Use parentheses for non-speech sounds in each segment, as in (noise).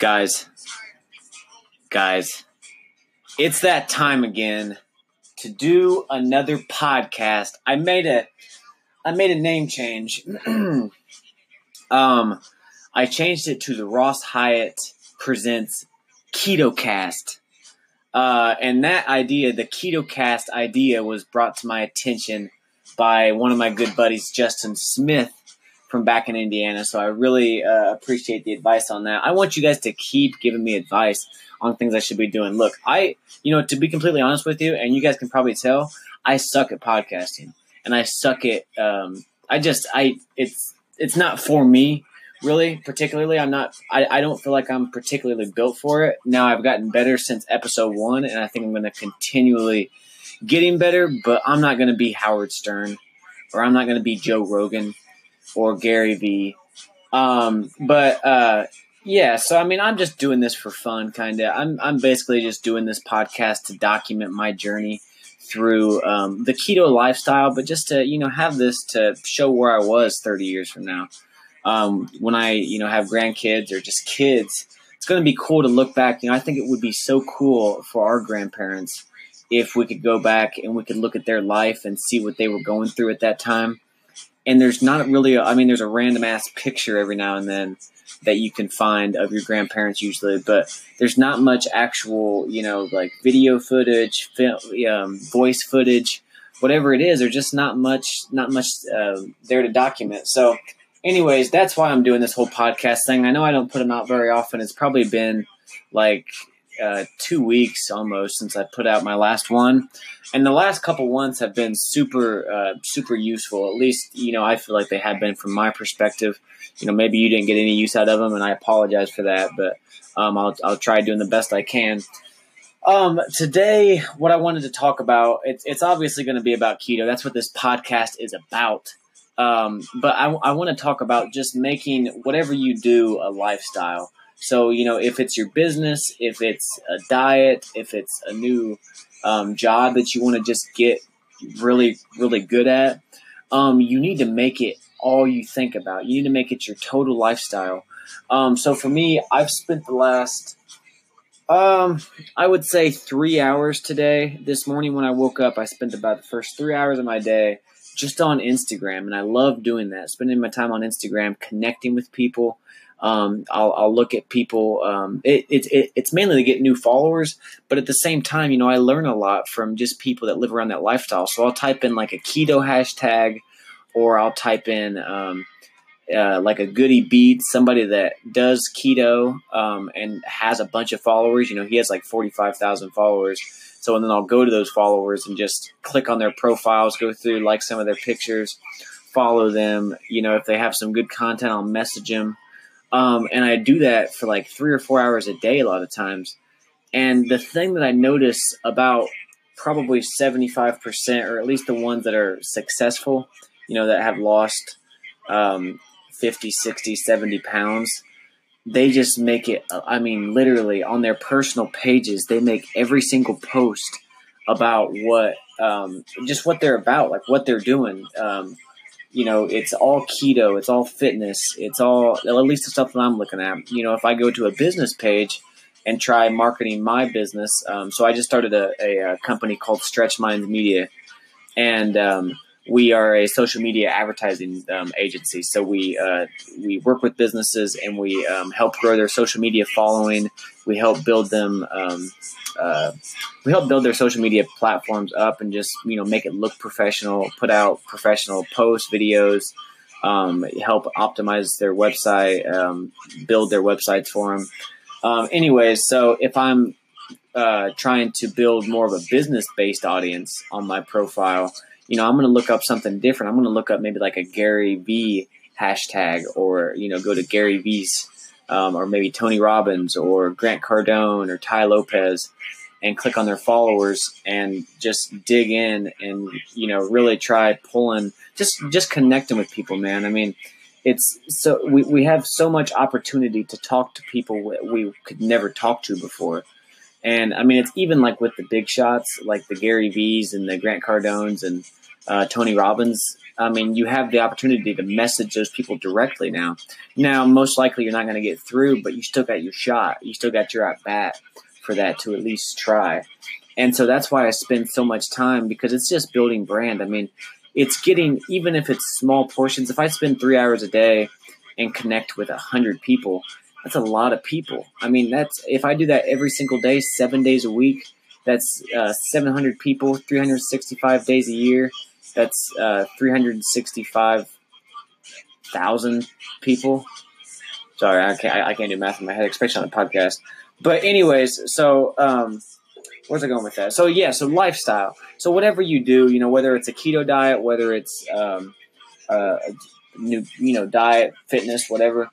Guys, guys, it's that time again to do another podcast. I made a I made a name change. (clears throat) um I changed it to the Ross Hyatt presents Keto Cast. Uh, and that idea, the Keto Cast idea, was brought to my attention by one of my good buddies, Justin Smith, from back in Indiana. So I really uh, appreciate the advice on that. I want you guys to keep giving me advice on things I should be doing. Look, I, you know, to be completely honest with you, and you guys can probably tell, I suck at podcasting, and I suck at. Um, I just, I, it's, it's not for me really particularly i'm not I, I don't feel like i'm particularly built for it now i've gotten better since episode one and i think i'm going to continually getting better but i'm not going to be howard stern or i'm not going to be joe rogan or Gary V. Um, but uh, yeah, so I mean, I'm just doing this for fun, kind of. I'm I'm basically just doing this podcast to document my journey through um, the keto lifestyle, but just to you know have this to show where I was 30 years from now. Um, when I you know have grandkids or just kids, it's going to be cool to look back. You know, I think it would be so cool for our grandparents if we could go back and we could look at their life and see what they were going through at that time and there's not really a, I mean there's a random ass picture every now and then that you can find of your grandparents usually but there's not much actual you know like video footage film, um, voice footage whatever it is there's just not much not much uh, there to document. So anyways that's why i'm doing this whole podcast thing. I know i don't put them out very often. It's probably been like uh, two weeks almost since I put out my last one, and the last couple ones have been super uh, super useful. At least you know I feel like they have been from my perspective. You know maybe you didn't get any use out of them, and I apologize for that. But um, I'll I'll try doing the best I can. Um, today, what I wanted to talk about it's it's obviously going to be about keto. That's what this podcast is about. Um, but I, I want to talk about just making whatever you do a lifestyle. So, you know, if it's your business, if it's a diet, if it's a new um, job that you want to just get really, really good at, um, you need to make it all you think about. You need to make it your total lifestyle. Um, so for me, I've spent the last, um, I would say three hours today. This morning when I woke up, I spent about the first three hours of my day just on Instagram, and I love doing that. Spending my time on Instagram, connecting with people, um, I'll, I'll, look at people. Um, it, it, it, it's mainly to get new followers, but at the same time, you know, I learn a lot from just people that live around that lifestyle. So I'll type in like a keto hashtag, or I'll type in um, uh, like a goody beat, somebody that does keto um, and has a bunch of followers. You know, he has like forty five thousand followers. So and then I'll go to those followers and just click on their profiles, go through like some of their pictures, follow them. You know, if they have some good content, I'll message them um, and I do that for like three or four hours a day a lot of times. And the thing that I notice about probably 75%, or at least the ones that are successful, you know, that have lost um, 50, 60, 70 pounds, they just make it, I mean, literally on their personal pages, they make every single post about what, um, just what they're about, like what they're doing. Um, you know, it's all keto, it's all fitness, it's all at least the stuff that I'm looking at. You know, if I go to a business page and try marketing my business, um, so I just started a, a, a, company called Stretch Minds Media, and um, we are a social media advertising um, agency. So we uh, we work with businesses and we um, help grow their social media following. We help build them. Um, uh, we help build their social media platforms up and just you know make it look professional. Put out professional posts, videos. Um, help optimize their website, um, build their websites for them. Um, anyways, so if I'm uh, trying to build more of a business based audience on my profile you know, I'm going to look up something different. I'm going to look up maybe like a Gary V hashtag or, you know, go to Gary V's um, or maybe Tony Robbins or Grant Cardone or Tai Lopez and click on their followers and just dig in and, you know, really try pulling, just, just connecting with people, man. I mean, it's so we, we have so much opportunity to talk to people we could never talk to before. And I mean, it's even like with the big shots, like the Gary V's and the Grant Cardones and uh, Tony Robbins. I mean, you have the opportunity to message those people directly now. Now, most likely you're not going to get through, but you still got your shot. You still got your at bat for that to at least try. And so that's why I spend so much time because it's just building brand. I mean, it's getting, even if it's small portions, if I spend three hours a day and connect with a hundred people, that's a lot of people. I mean, that's if I do that every single day, seven days a week, that's uh, 700 people, 365 days a year. That's uh, 365,000 people. Sorry, I can't, I can't do math in my head, especially on a podcast. But anyways, so um, where's I going with that? So yeah, so lifestyle. So whatever you do, you know, whether it's a keto diet, whether it's um, a new, you know, diet, fitness, whatever.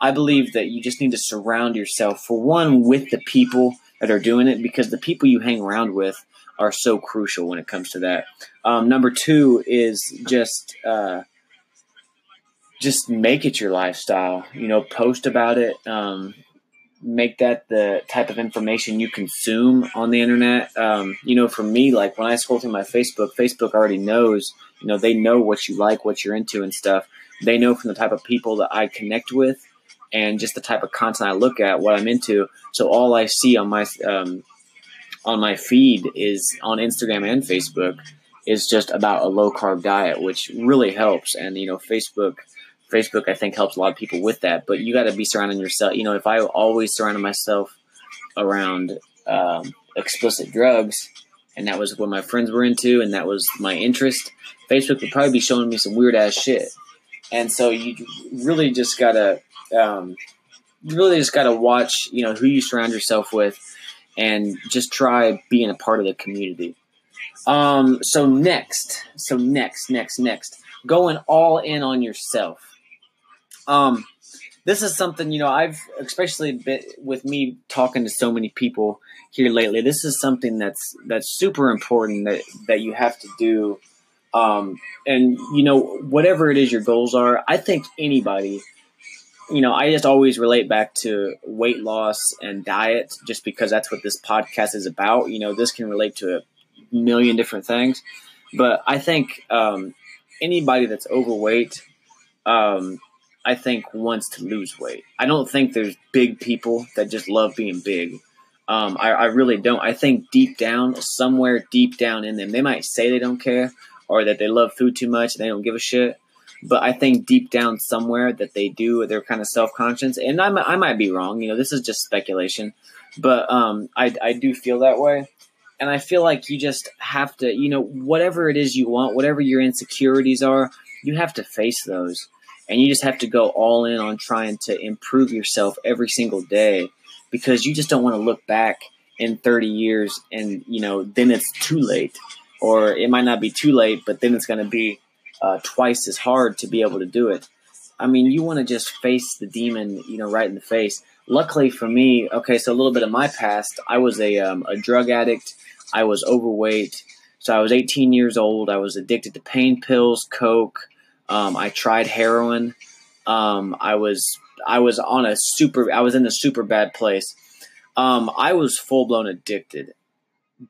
I believe that you just need to surround yourself, for one, with the people that are doing it, because the people you hang around with are so crucial when it comes to that. Um, number two is just uh, just make it your lifestyle. You know, post about it. Um, make that the type of information you consume on the internet. Um, you know, for me, like when I scroll through my Facebook, Facebook already knows. You know, they know what you like, what you're into, and stuff. They know from the type of people that I connect with and just the type of content I look at, what I'm into. So all I see on my um, on my feed is on Instagram and Facebook is just about a low carb diet, which really helps. And you know, Facebook Facebook I think helps a lot of people with that. But you got to be surrounding yourself. You know, if I always surrounded myself around um, explicit drugs, and that was what my friends were into, and that was my interest, Facebook would probably be showing me some weird ass shit. And so you really just gotta um, you really just got to watch, you know, who you surround yourself with, and just try being a part of the community. Um, so next, so next, next, next, going all in on yourself. Um, this is something you know I've especially with me talking to so many people here lately. This is something that's that's super important that that you have to do. Um, and you know whatever it is your goals are, I think anybody you know, I just always relate back to weight loss and diet just because that's what this podcast is about. You know, this can relate to a million different things. But I think um, anybody that's overweight, um, I think wants to lose weight. I don't think there's big people that just love being big. Um, I, I really don't. I think deep down, somewhere deep down in them, they might say they don't care or that they love food too much and they don't give a shit but I think deep down somewhere that they do, they're kind of self conscious. And I, I might be wrong. You know, this is just speculation, but um, I, I do feel that way. And I feel like you just have to, you know, whatever it is you want, whatever your insecurities are, you have to face those. And you just have to go all in on trying to improve yourself every single day because you just don't want to look back in 30 years and, you know, then it's too late. Or it might not be too late, but then it's going to be uh, twice as hard to be able to do it. I mean, you want to just face the demon, you know, right in the face. Luckily for me, okay, so a little bit of my past, I was a, um, a drug addict. I was overweight. So I was 18 years old. I was addicted to pain pills, coke. Um, I tried heroin. Um, I was I was on a super. I was in a super bad place. Um, I was full blown addicted,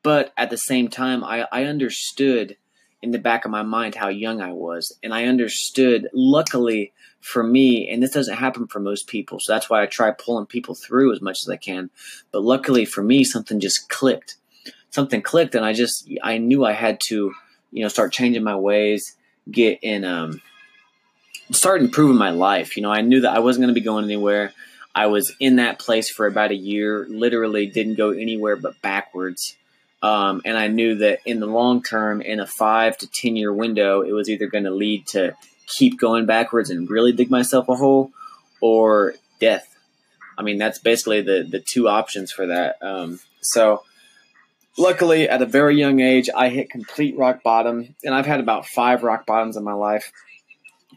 but at the same time, I, I understood in the back of my mind how young I was. And I understood, luckily for me, and this doesn't happen for most people. So that's why I try pulling people through as much as I can. But luckily for me, something just clicked. Something clicked, and I just, I knew I had to, you know, start changing my ways, get in, um, start improving my life. You know, I knew that I wasn't going to be going anywhere. I was in that place for about a year, literally didn't go anywhere but backwards. Um, and I knew that in the long term, in a five to 10 year window, it was either going to lead to keep going backwards and really dig myself a hole or death. I mean, that's basically the, the two options for that. Um, so, luckily, at a very young age, I hit complete rock bottom, and I've had about five rock bottoms in my life,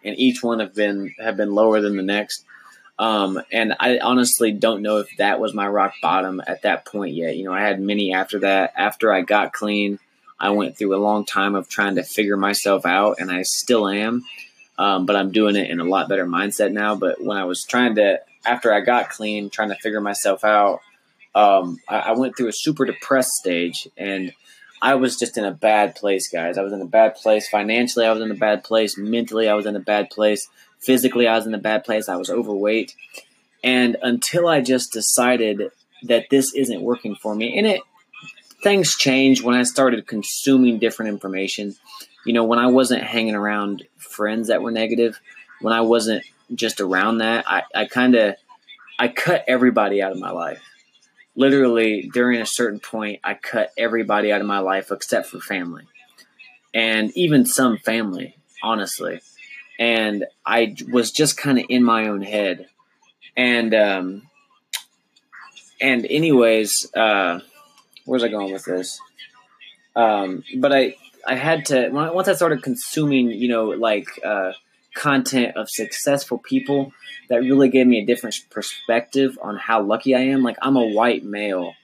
and each one have been have been lower than the next. Um, and I honestly don't know if that was my rock bottom at that point yet. You know, I had many after that. After I got clean, I went through a long time of trying to figure myself out, and I still am. Um, but I'm doing it in a lot better mindset now. But when I was trying to, after I got clean, trying to figure myself out, um, I, I, went through a super depressed stage, and I was just in a bad place, guys. I was in a bad place financially. I was in a bad place mentally. I was in a bad place physically. I was in a bad place. I was overweight, and until I just decided that this isn't working for me, and it things changed when I started consuming different information. You know, when I wasn't hanging around friends that were negative, when I wasn't just around that, I, I kind of I cut everybody out of my life. Literally, during a certain point, I cut everybody out of my life except for family, and even some family, honestly. And I was just kind of in my own head, and um, and anyways, uh, where's I going with this? Um, but I I had to once I started consuming, you know, like uh, content of successful people that really gave me a different perspective on how lucky I am. Like I'm a white male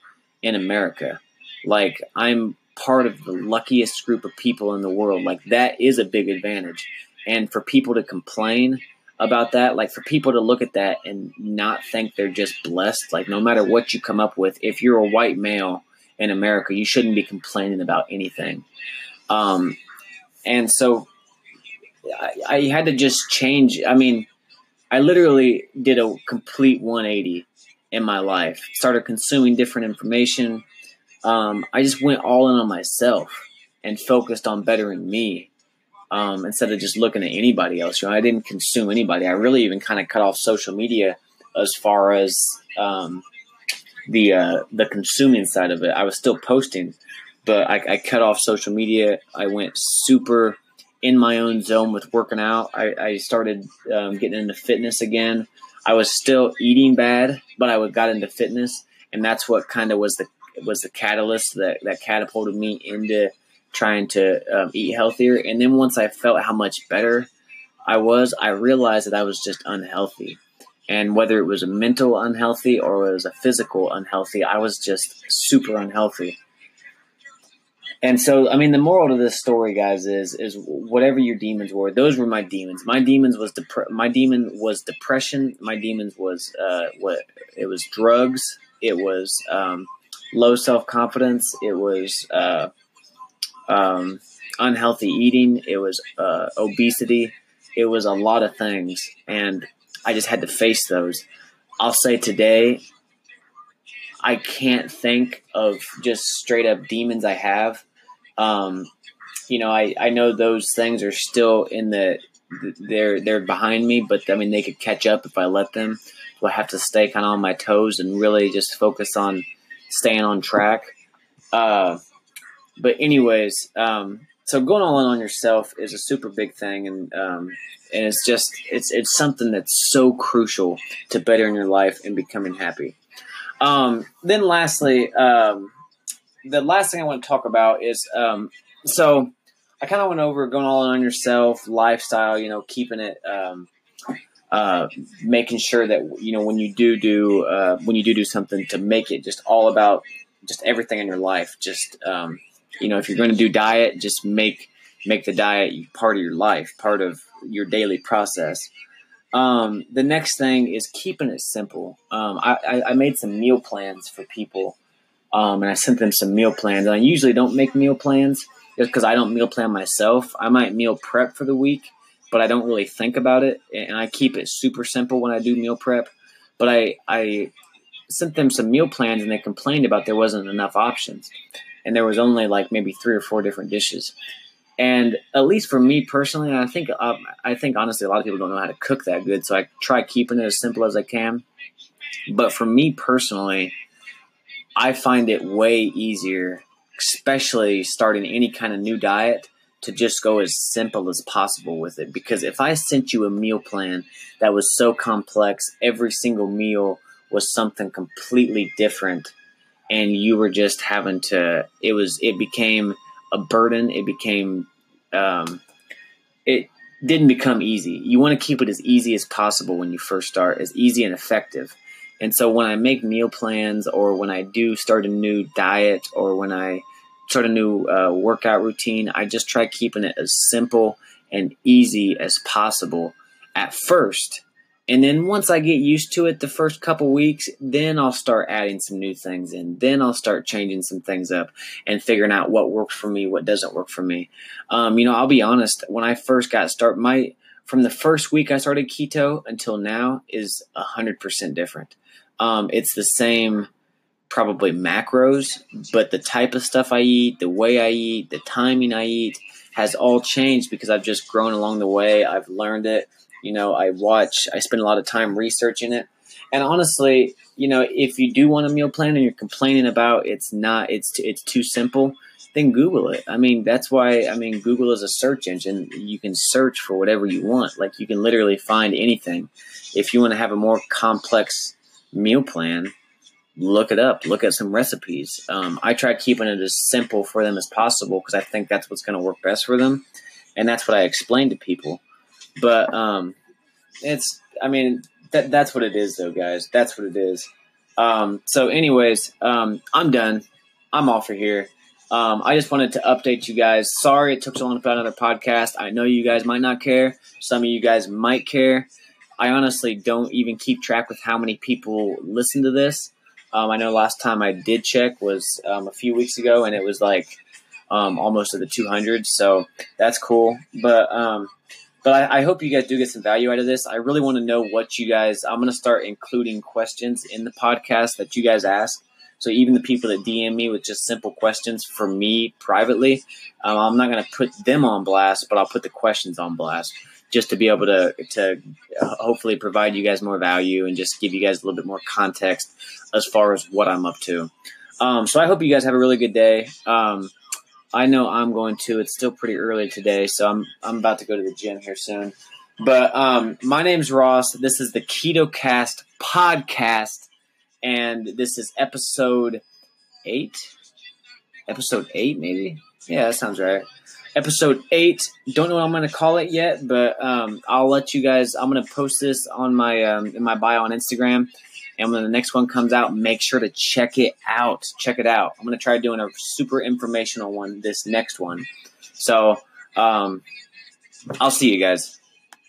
in America. Like I'm part of the luckiest group of people in the world. Like that is a big advantage. And for people to complain about that, like for people to look at that and not think they're just blessed, like no matter what you come up with, if you're a white male in America, you shouldn't be complaining about anything. Um, and so I, I had to just change. I mean, I literally did a complete 180 in my life. Started consuming different information. Um, I just went all in on myself and focused on bettering me um, instead of just looking at anybody else. You know, I didn't consume anybody. I really even kind of cut off social media as far as um, the uh, the consuming side of it. I was still posting, but I, I cut off social media. I went super in my own zone with working out. I, I started um, getting into fitness again. I was still eating bad, but I got into fitness, and that's what kind of was the was the catalyst that that catapulted me into trying to um, eat healthier. And then once I felt how much better I was, I realized that I was just unhealthy. And whether it was a mental unhealthy or it was a physical unhealthy, I was just super unhealthy. And so, I mean, the moral to this story, guys, is is whatever your demons were, those were my demons. My demons was my demon was depression. My demons was uh, what it was drugs. It was um, low self confidence. It was uh, um, unhealthy eating. It was uh, obesity. It was a lot of things, and I just had to face those. I'll say today, I can't think of just straight up demons I have. Um, you know, I, I know those things are still in the they're they're behind me, but I mean they could catch up if I let them. So I have to stay kind of on my toes and really just focus on staying on track. Uh, but anyways, um, so going all in on yourself is a super big thing, and um, and it's just it's it's something that's so crucial to bettering your life and becoming happy. Um, then lastly, um, the last thing I want to talk about is um, so I kind of went over going all in on yourself, lifestyle, you know, keeping it, um, uh, making sure that you know when you do do uh, when you do do something to make it just all about just everything in your life. Just um, you know, if you're going to do diet, just make make the diet part of your life, part of your daily process. Um, the next thing is keeping it simple. Um, I, I, made some meal plans for people, um, and I sent them some meal plans. And I usually don't make meal plans just because I don't meal plan myself. I might meal prep for the week, but I don't really think about it, and I keep it super simple when I do meal prep. But I I sent them some meal plans, and they complained about there wasn't enough options, and there was only like maybe three or four different dishes. And at least for me personally, I think um, I think honestly, a lot of people don't know how to cook that good. So I try keeping it as simple as I can. But for me personally, I find it way easier, especially starting any kind of new diet, to just go as simple as possible with it. Because if I sent you a meal plan that was so complex, every single meal was something completely different, and you were just having to, it was, it became a burden. It became, um, it didn't become easy. You want to keep it as easy as possible when you first start, as easy and effective. And so when I make meal plans or when I do start a new diet or when I start a new uh, workout routine, I just try keeping it as simple and easy as possible at first. And then once I get used to it the first couple weeks, then I'll start adding some new things in. Then I'll start changing some things up and figuring out what works for me, what doesn't work for me. Um, you know, I'll be honest, when I first got started, my from the first week I started keto until now is 100% different. Um, it's the same probably macros, but the type of stuff I eat, the way I eat, the timing I eat has all changed because I've just grown along the way. I've learned it. You know, I watch, I spend a lot of time researching it. And honestly, you know, if you do want a meal plan and you're complaining about it's not, it's it's too simple, then Google it. I mean, that's why I mean Google is a search engine. You can search for whatever you want. Like you can literally find anything. If you want to have a more complex meal plan, look it up, look at some recipes. Um, I try keeping it as simple for them as possible because I think that's what's going to work best for them, and that's what I explain to people. But um, it's, I mean, that that's what it is, though, guys. That's what it is. Um, so, anyways, um, I'm done. I'm off for here. Um, I just wanted to update you guys. Sorry it took so long to put another podcast. I know you guys might not care. Some of you guys might care. I honestly don't even keep track with how many people listen to this. Um, I know last time I did check was um, a few weeks ago, and it was like um, almost at the 200. So that's cool. But um, but I, I, hope you guys do get some value out of this. I really want to know what you guys. I'm going to start including questions in the podcast that you guys ask. So even the people that DM me with just simple questions for me privately, um, I'm not going to put them on blast, but I'll put the questions on blast just to be able to to hopefully provide you guys more value and just give you guys a little bit more context as far as what I'm up to. Um, so I hope you guys have a really good day. Um, I know I'm going to. It's still pretty early today, so I'm I'm about to go to the gym here soon. But um, my name's Ross. This is the Keto Cast podcast, and this is episode eight. Episode eight, maybe. Yeah, that sounds right episode eight. Don't know what I'm going to call it yet, but um, I'll let you guys. I'm going to post this on my um, in my bio on Instagram, and when the next one comes out, make sure to check it out. Check it out. I'm going to try doing a super informational one this next one. So um, I'll see you guys.